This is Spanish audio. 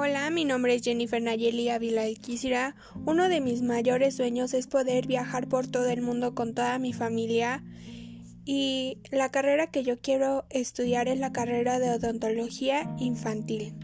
Hola, mi nombre es Jennifer Nayeli Ávila y quisiera, uno de mis mayores sueños es poder viajar por todo el mundo con toda mi familia y la carrera que yo quiero estudiar es la carrera de odontología infantil.